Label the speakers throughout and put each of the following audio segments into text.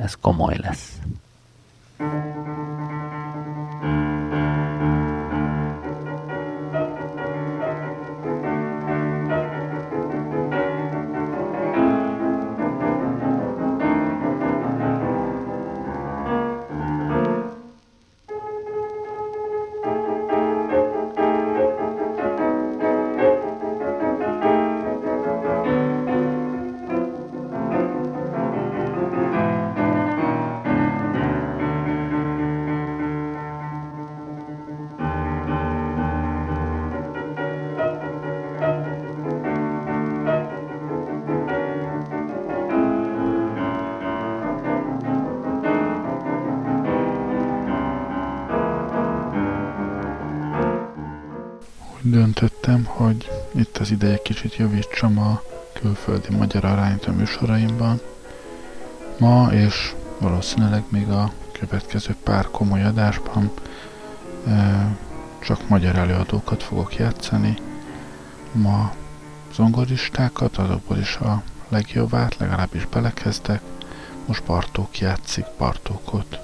Speaker 1: las Comoelas az ideje kicsit javítsam a külföldi magyar arányt a műsoraimban. Ma és valószínűleg még a következő pár komoly adásban csak magyar előadókat fogok játszani. Ma zongoristákat, azokból is a legjobbát, legalábbis belekezdek. Most Bartók játszik Bartókot.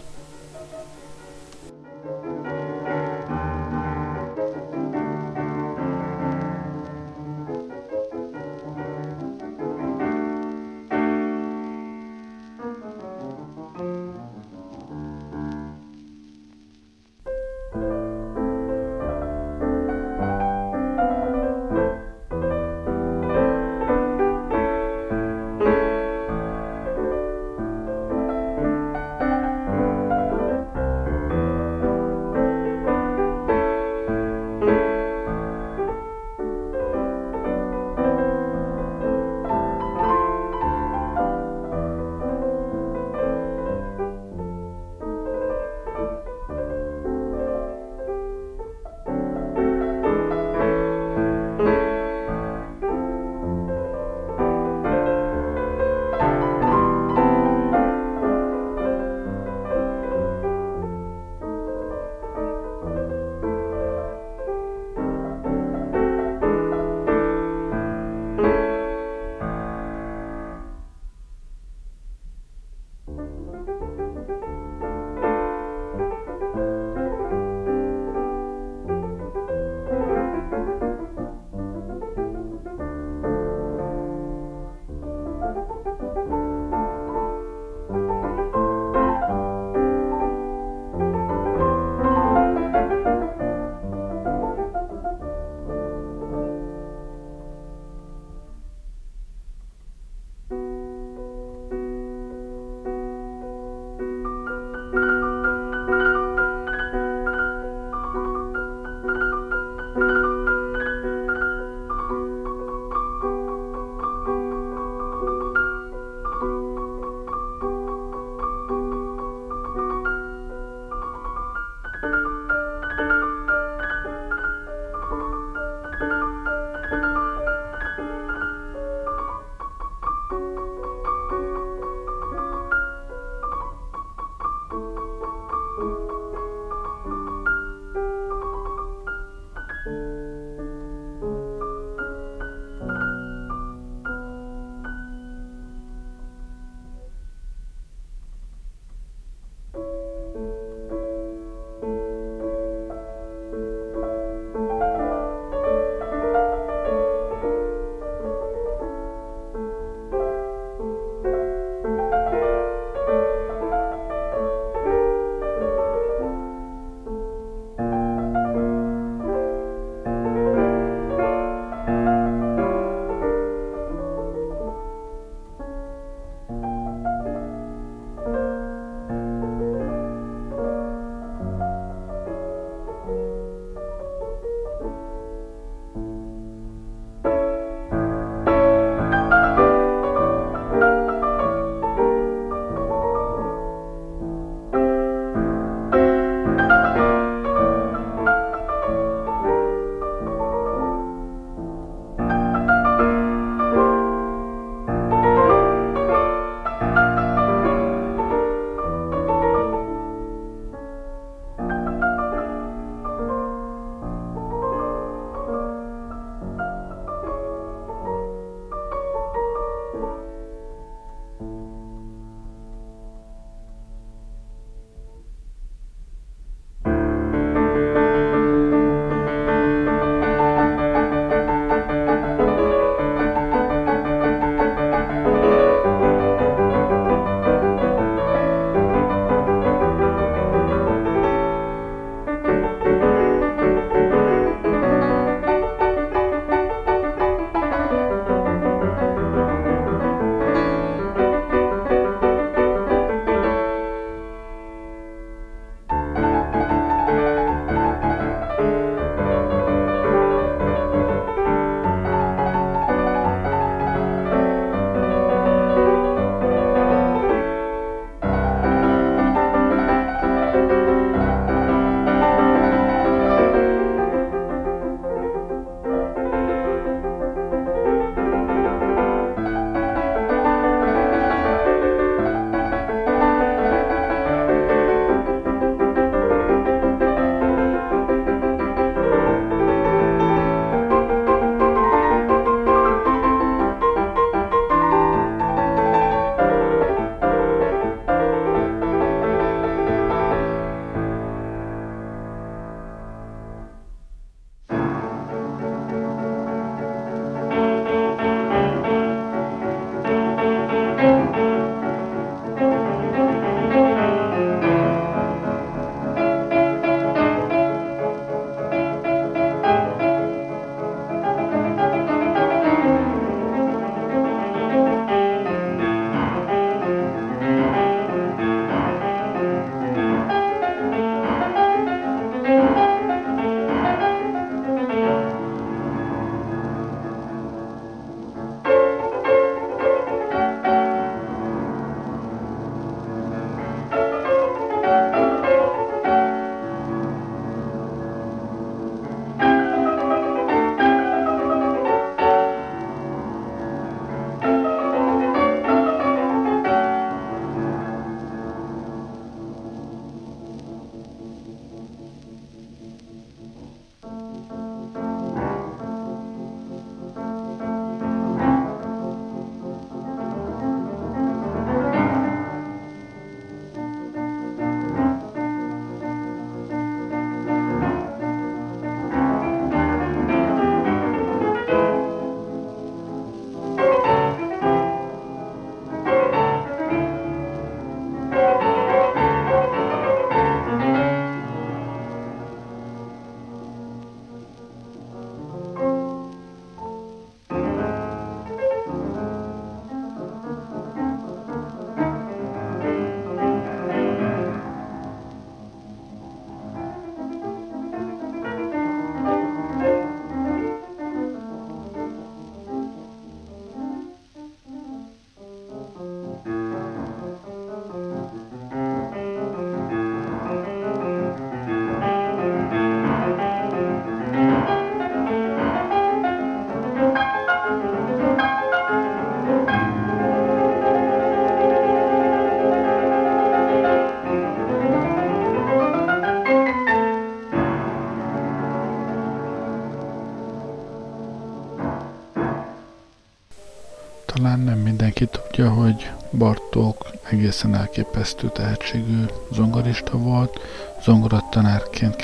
Speaker 1: Tudja, hogy Bartók egészen elképesztő tehetségű zongorista volt, zongoratanárként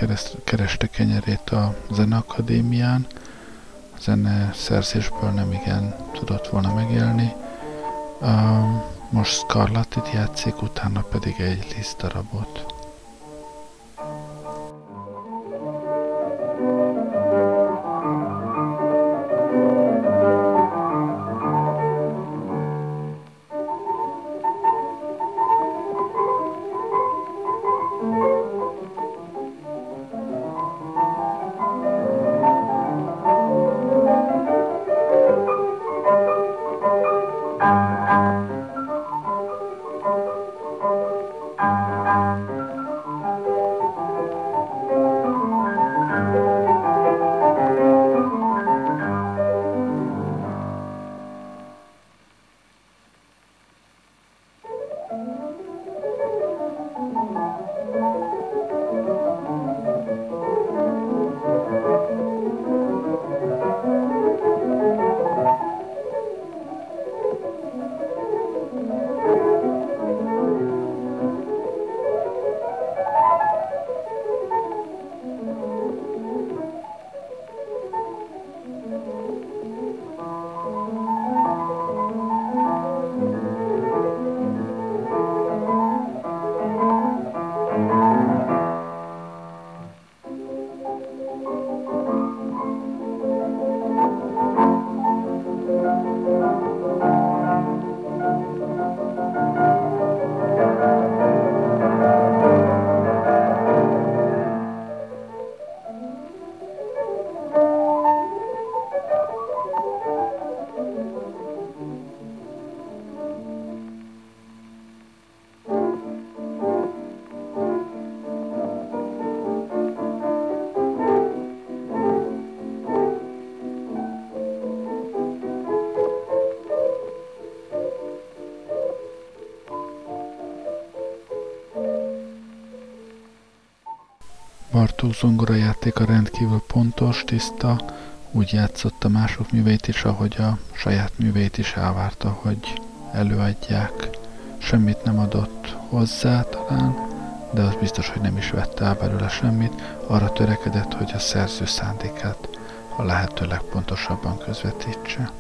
Speaker 1: kereste kenyerét a Zeneakadémián, zene szerzésből nem igen tudott volna megélni. Most Scarlattit játszik, utána pedig egy Liszt darabot. Bartók zongorajátéka rendkívül pontos, tiszta, úgy játszotta mások műveit is, ahogy a saját műveit is elvárta, hogy előadják. Semmit nem adott hozzá talán, de az biztos, hogy nem is vette el belőle semmit, arra törekedett, hogy a szerző szándékát a lehető legpontosabban közvetítse.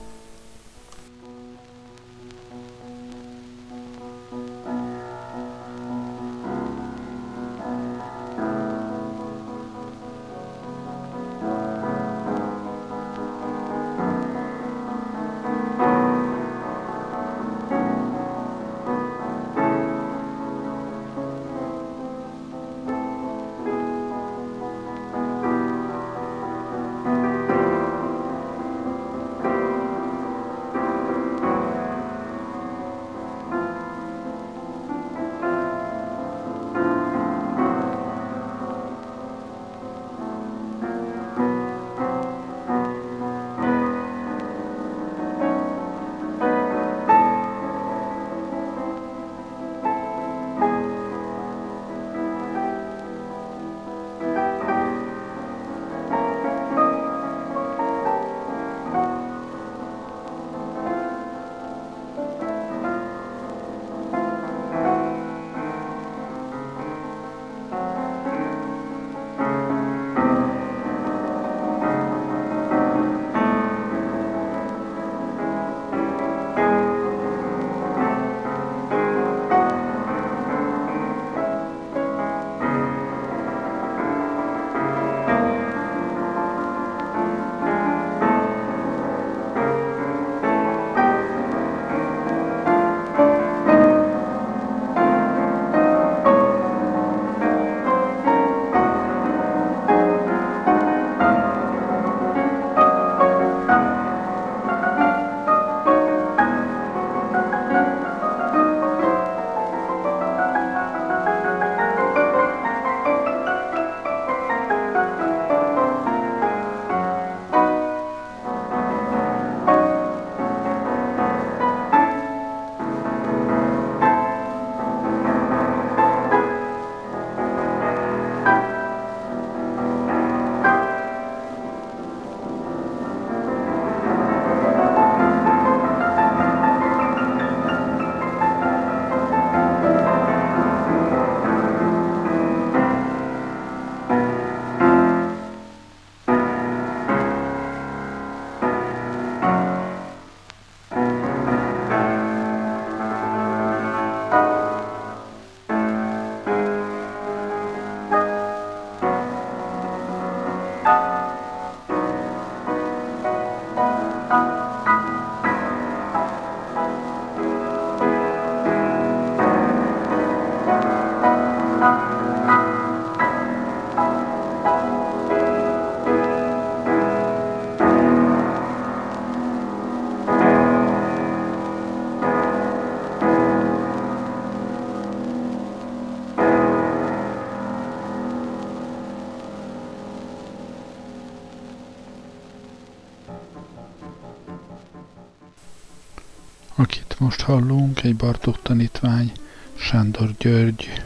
Speaker 1: Most hallunk, egy Bartók tanítvány, Sándor György,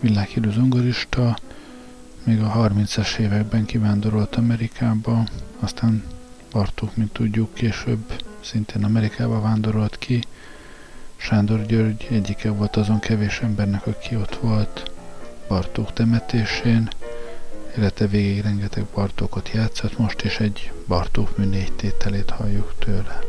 Speaker 1: világhírű zongorista, még a 30-es években kivándorolt Amerikába, aztán Bartók, mint tudjuk, később szintén Amerikába vándorolt ki. Sándor György egyike volt azon kevés embernek, aki ott volt Bartók temetésén, élete végéig rengeteg Bartókot játszott, most is egy Bartók mű négy tételét halljuk tőle.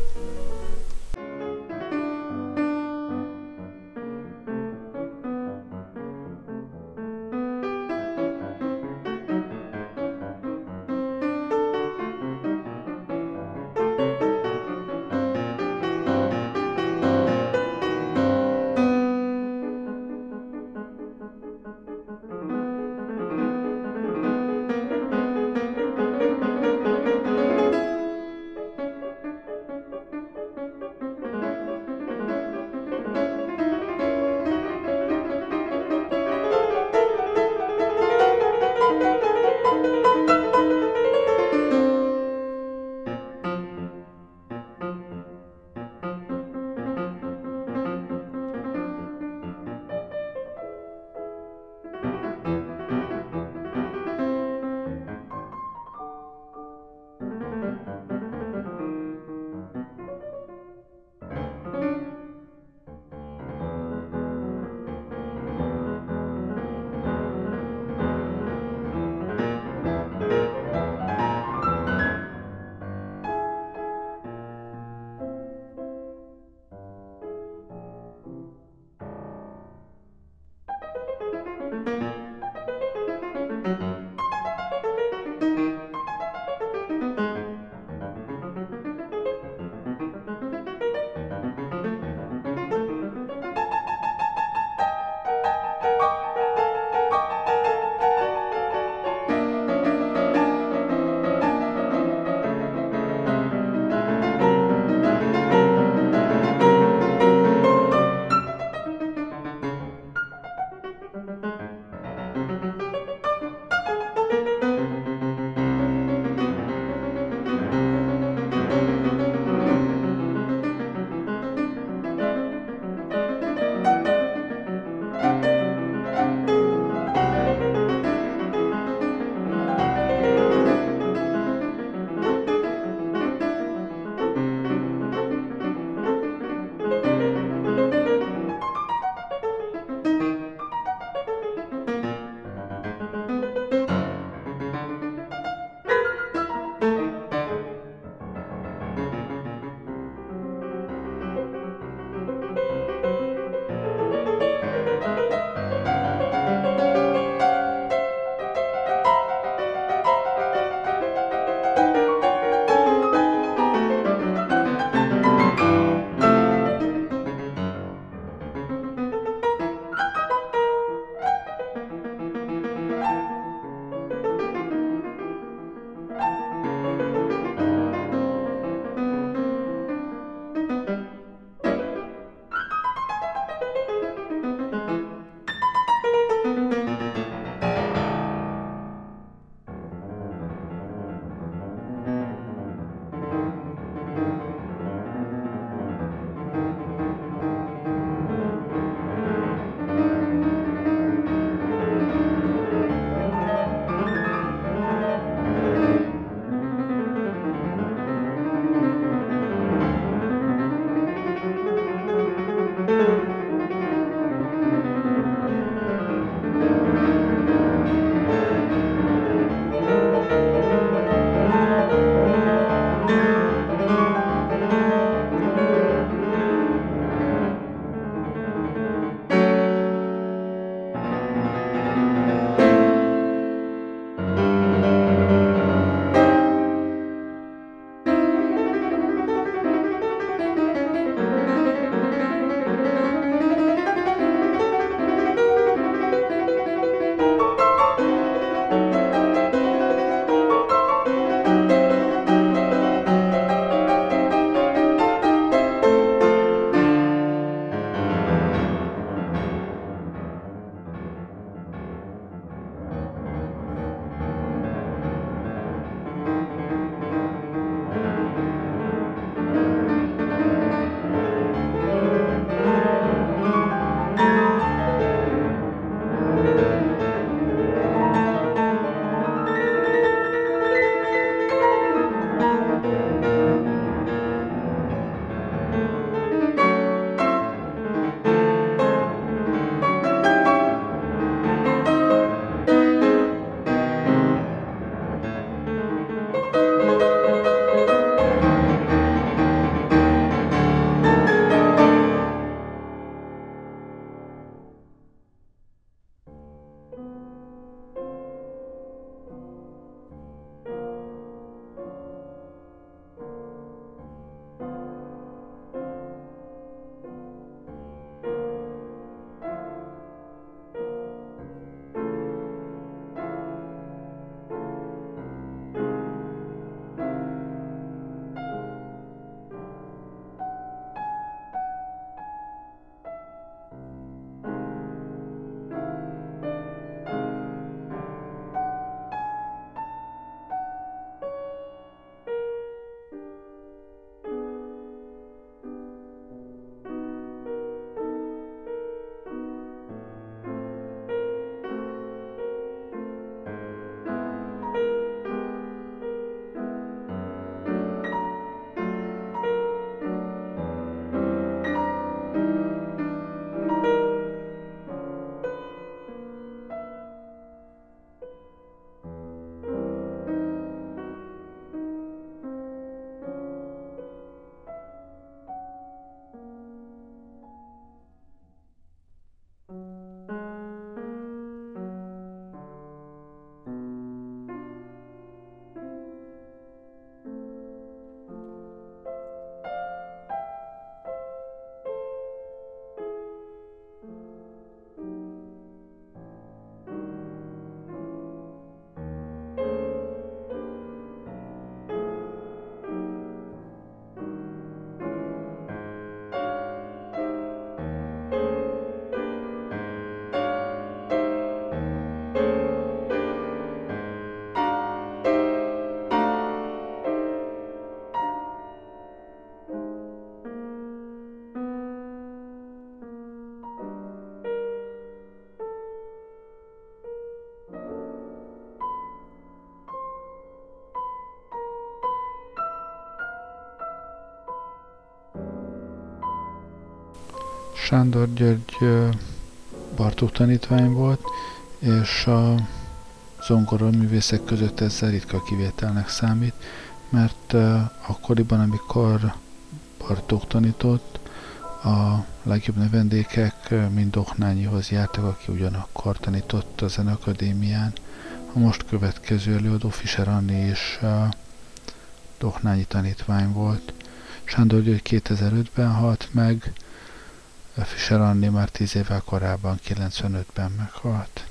Speaker 1: Sándor György Bartók tanítvány volt, és a zongora művészek között ez ritka kivételnek számít, mert akkoriban, amikor Bartók tanított, a legjobb növendékek mind Doknányihoz jártak, aki ugyanakkor tanított a Zenakadémián. A most következő előadó Fischer Anni is Doknányi tanítvány volt. Sándor György 2005-ben halt meg, Fischer Anni már 10 évvel korábban, 95-ben meghalt.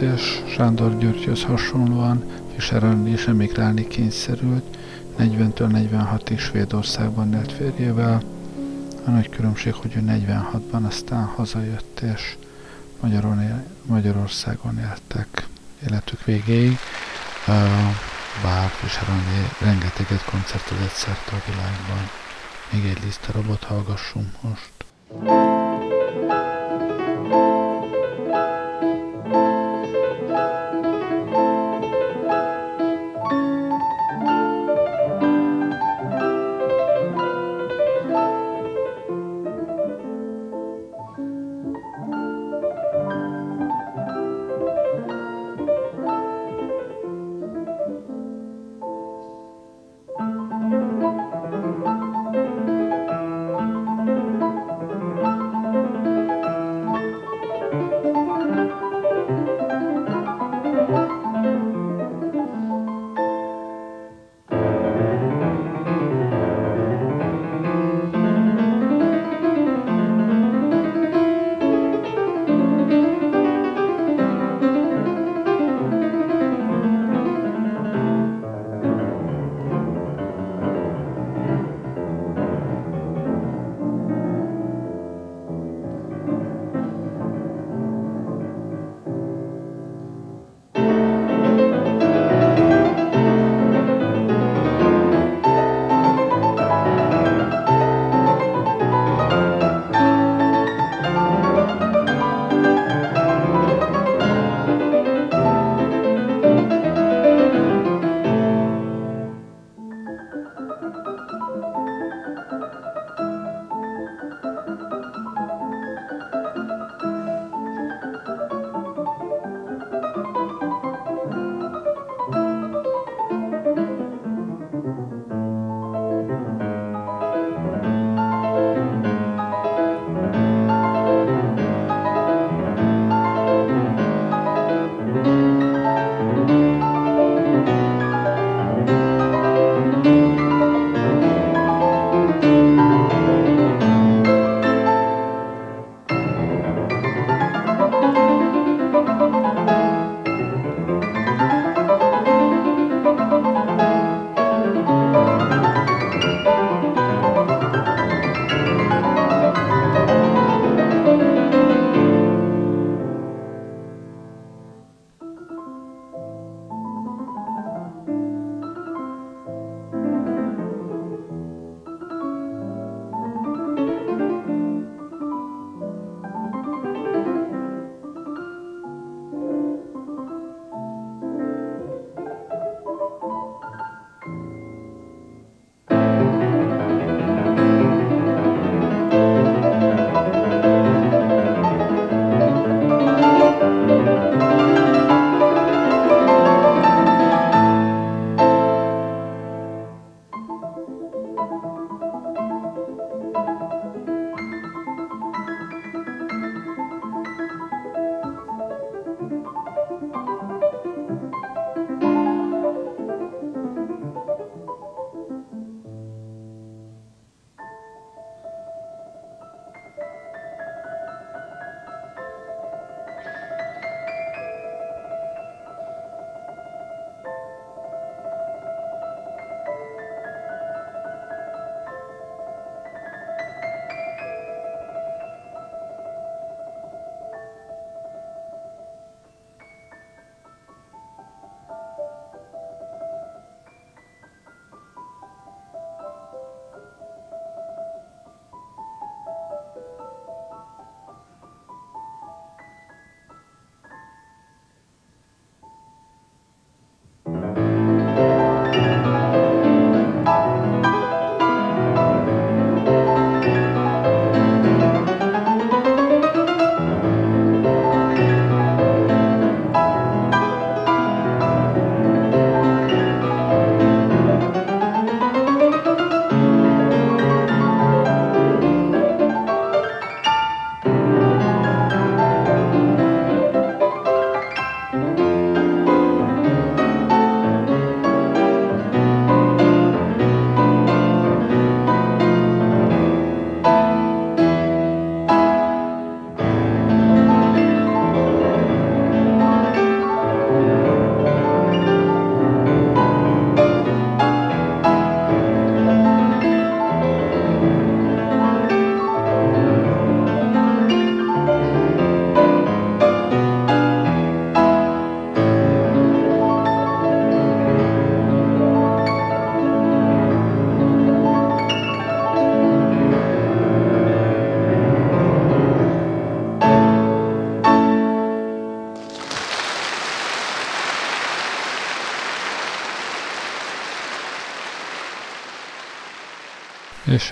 Speaker 1: És Sándor Györgyhöz hasonlóan Fischer is emigrálni kényszerült, 40-től 46-ig Svédországban élt férjével. A nagy különbség, hogy ő 46-ban aztán hazajött, és Magyaron, Magyarországon éltek életük végéig. Bár Fischer rengeteget koncertezett szerte a világban. Még egy Liszt robot hallgassunk most. és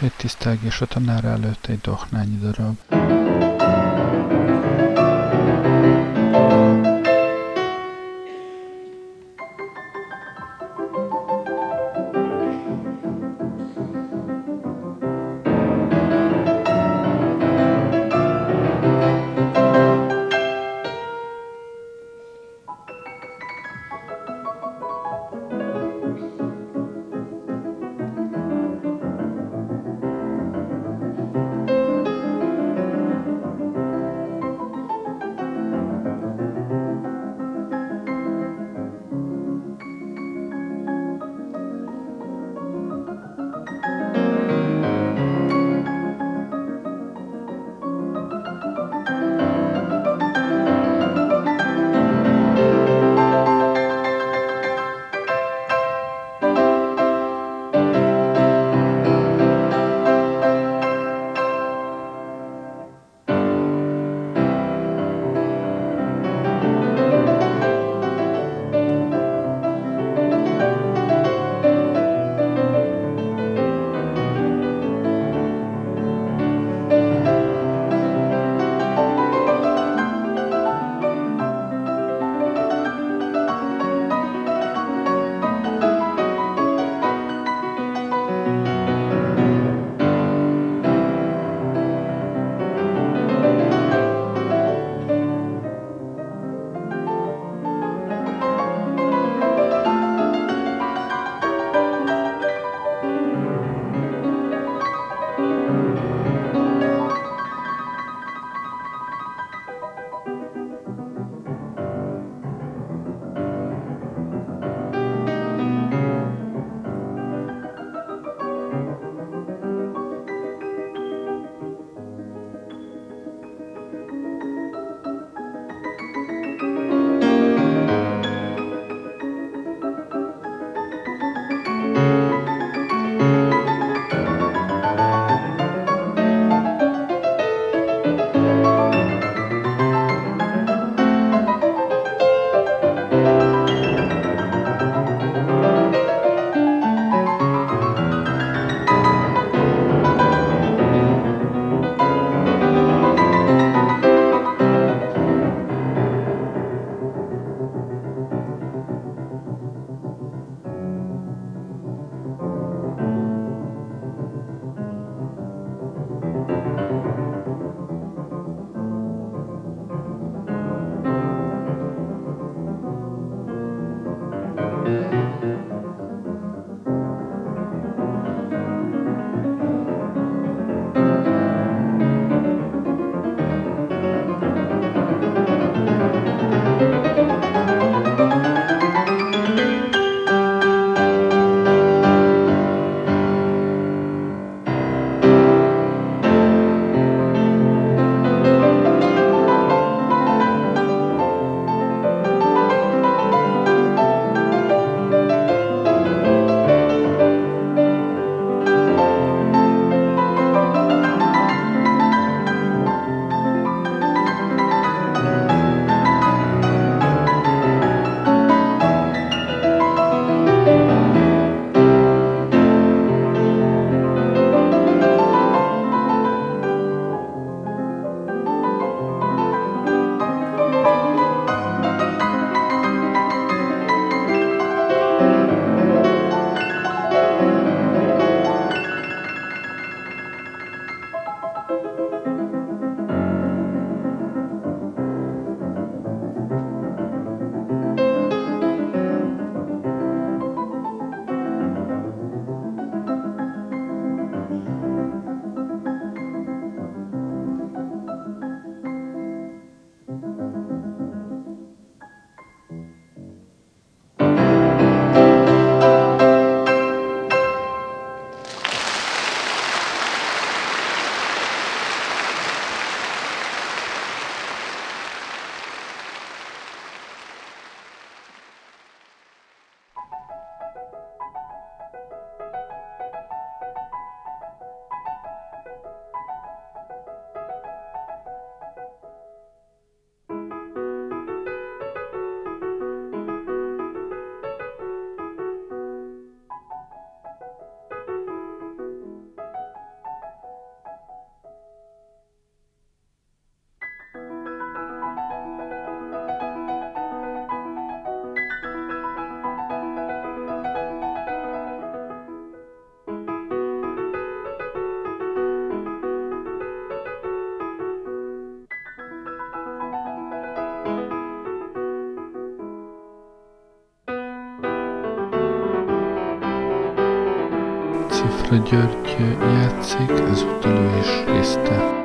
Speaker 1: egy tisztelgés a tanár előtt egy dohnányi darab. György játszik, ezúttal ő is részte.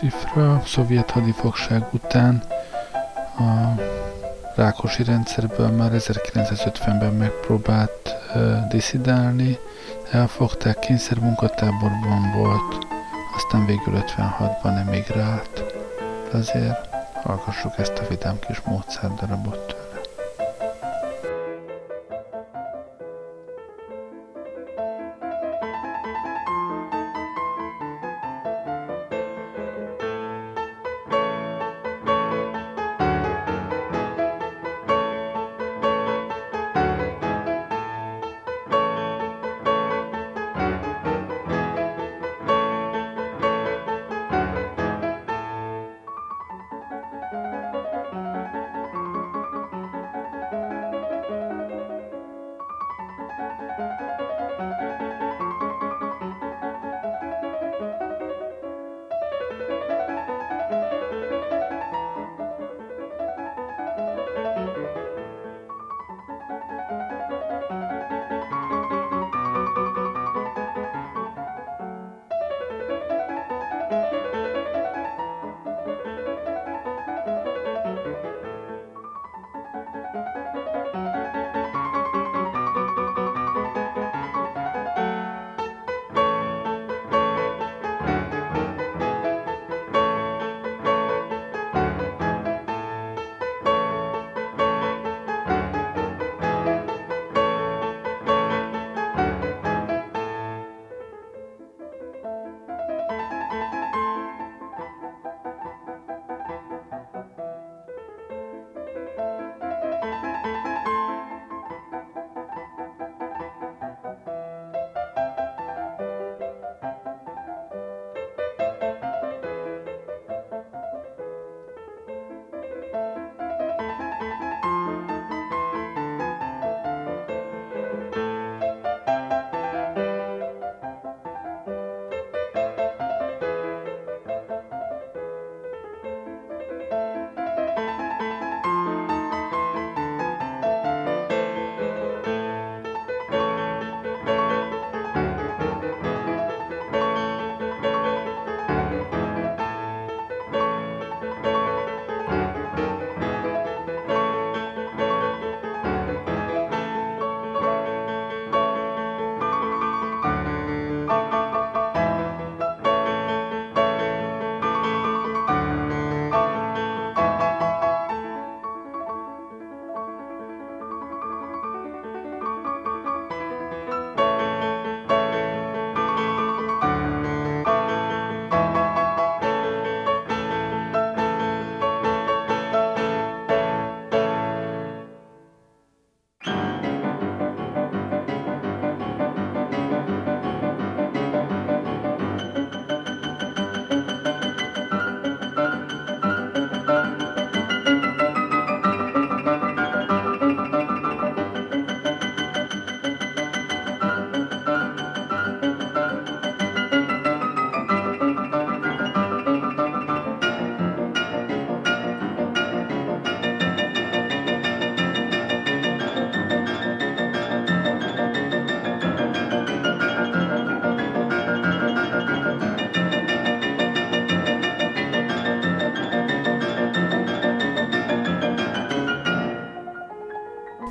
Speaker 1: Cifra szovjet hadifogság után a Rákosi rendszerből már 1950-ben megpróbált uh, diszidálni, elfogták, kényszermunkatáborban volt, aztán végül 56-ban emigrált. De azért hallgassuk ezt a vidám kis módszerdarabot.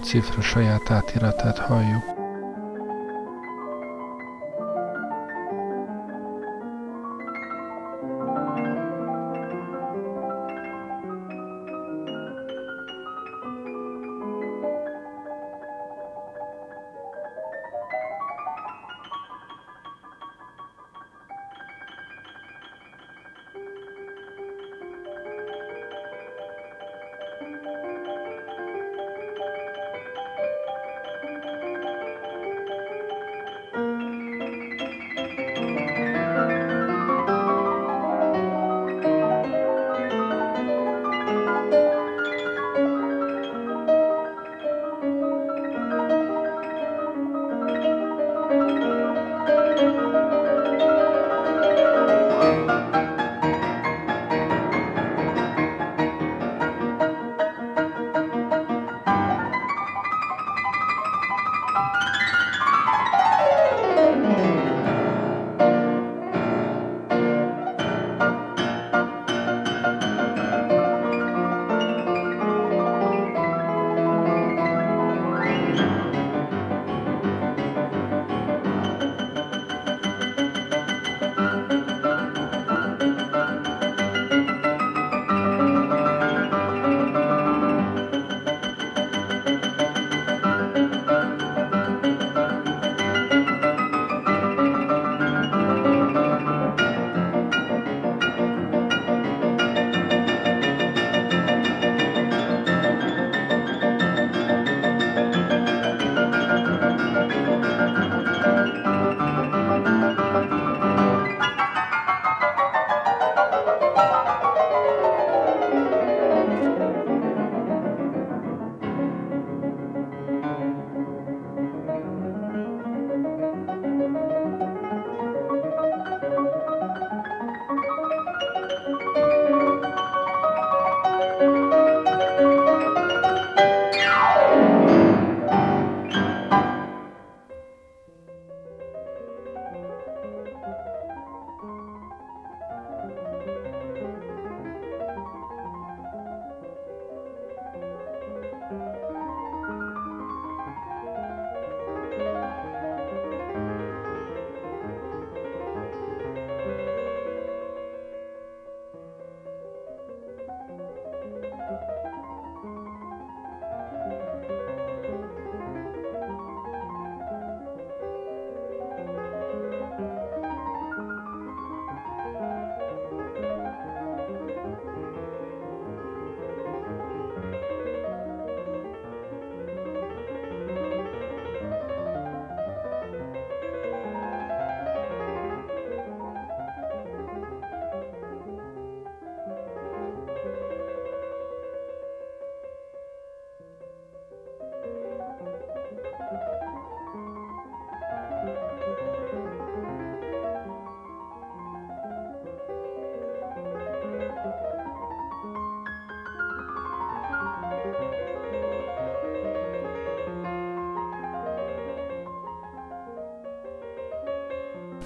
Speaker 1: Cifra saját átiratát halljuk.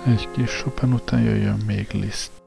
Speaker 1: Egy kis Chopin után jöjjön még Liszt.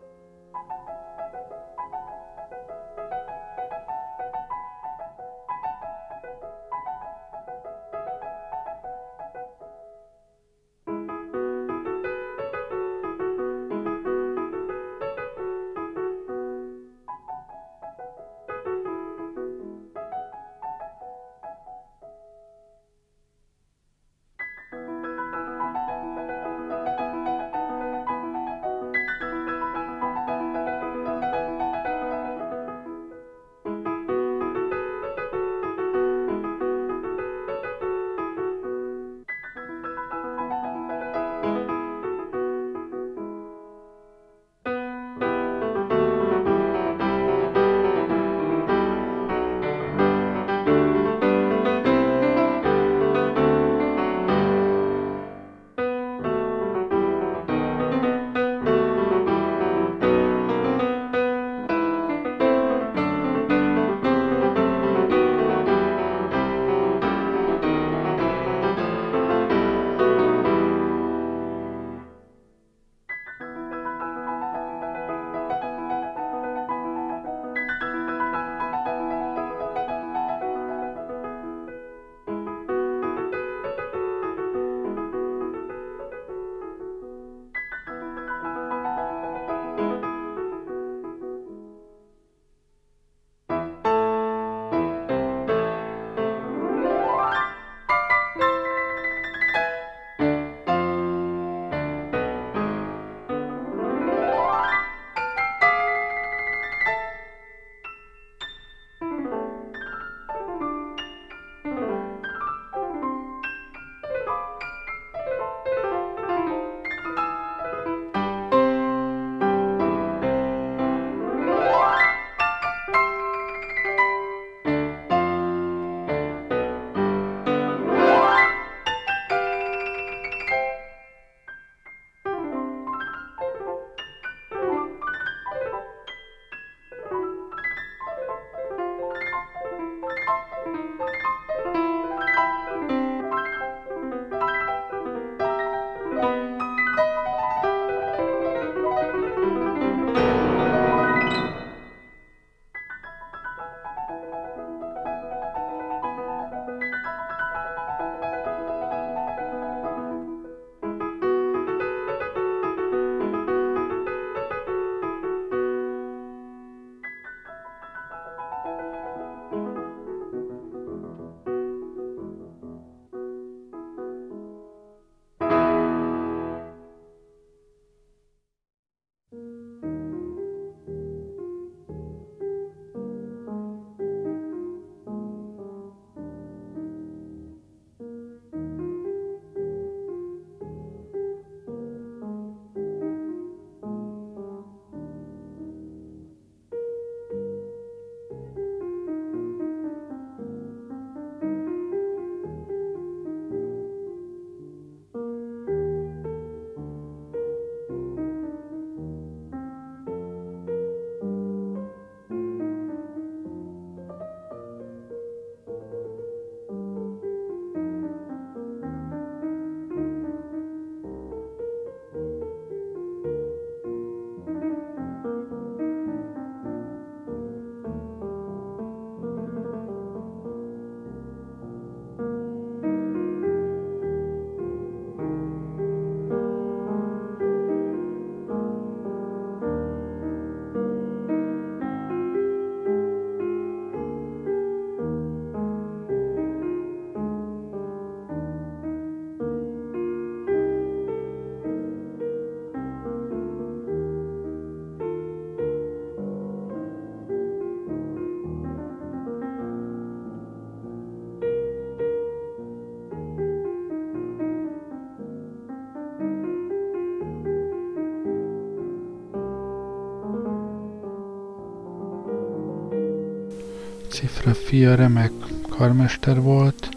Speaker 1: Cifra fia remek karmester volt,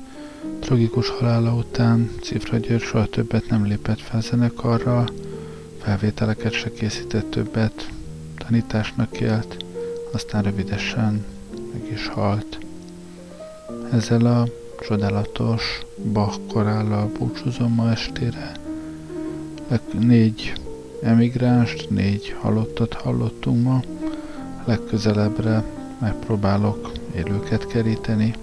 Speaker 1: tragikus halála után Cifra György soha többet nem lépett fel zenekarra, felvételeket se készített többet, tanításnak élt, aztán rövidesen meg is halt. Ezzel a csodálatos Bach korállal búcsúzom ma estére. Négy emigránst, négy halottat hallottunk ma. Legközelebbre megpróbálok élőket keríteni.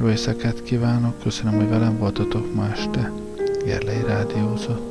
Speaker 1: Jó éjszakát kívánok, köszönöm, hogy velem voltatok ma este. Gerlei Rádiózott.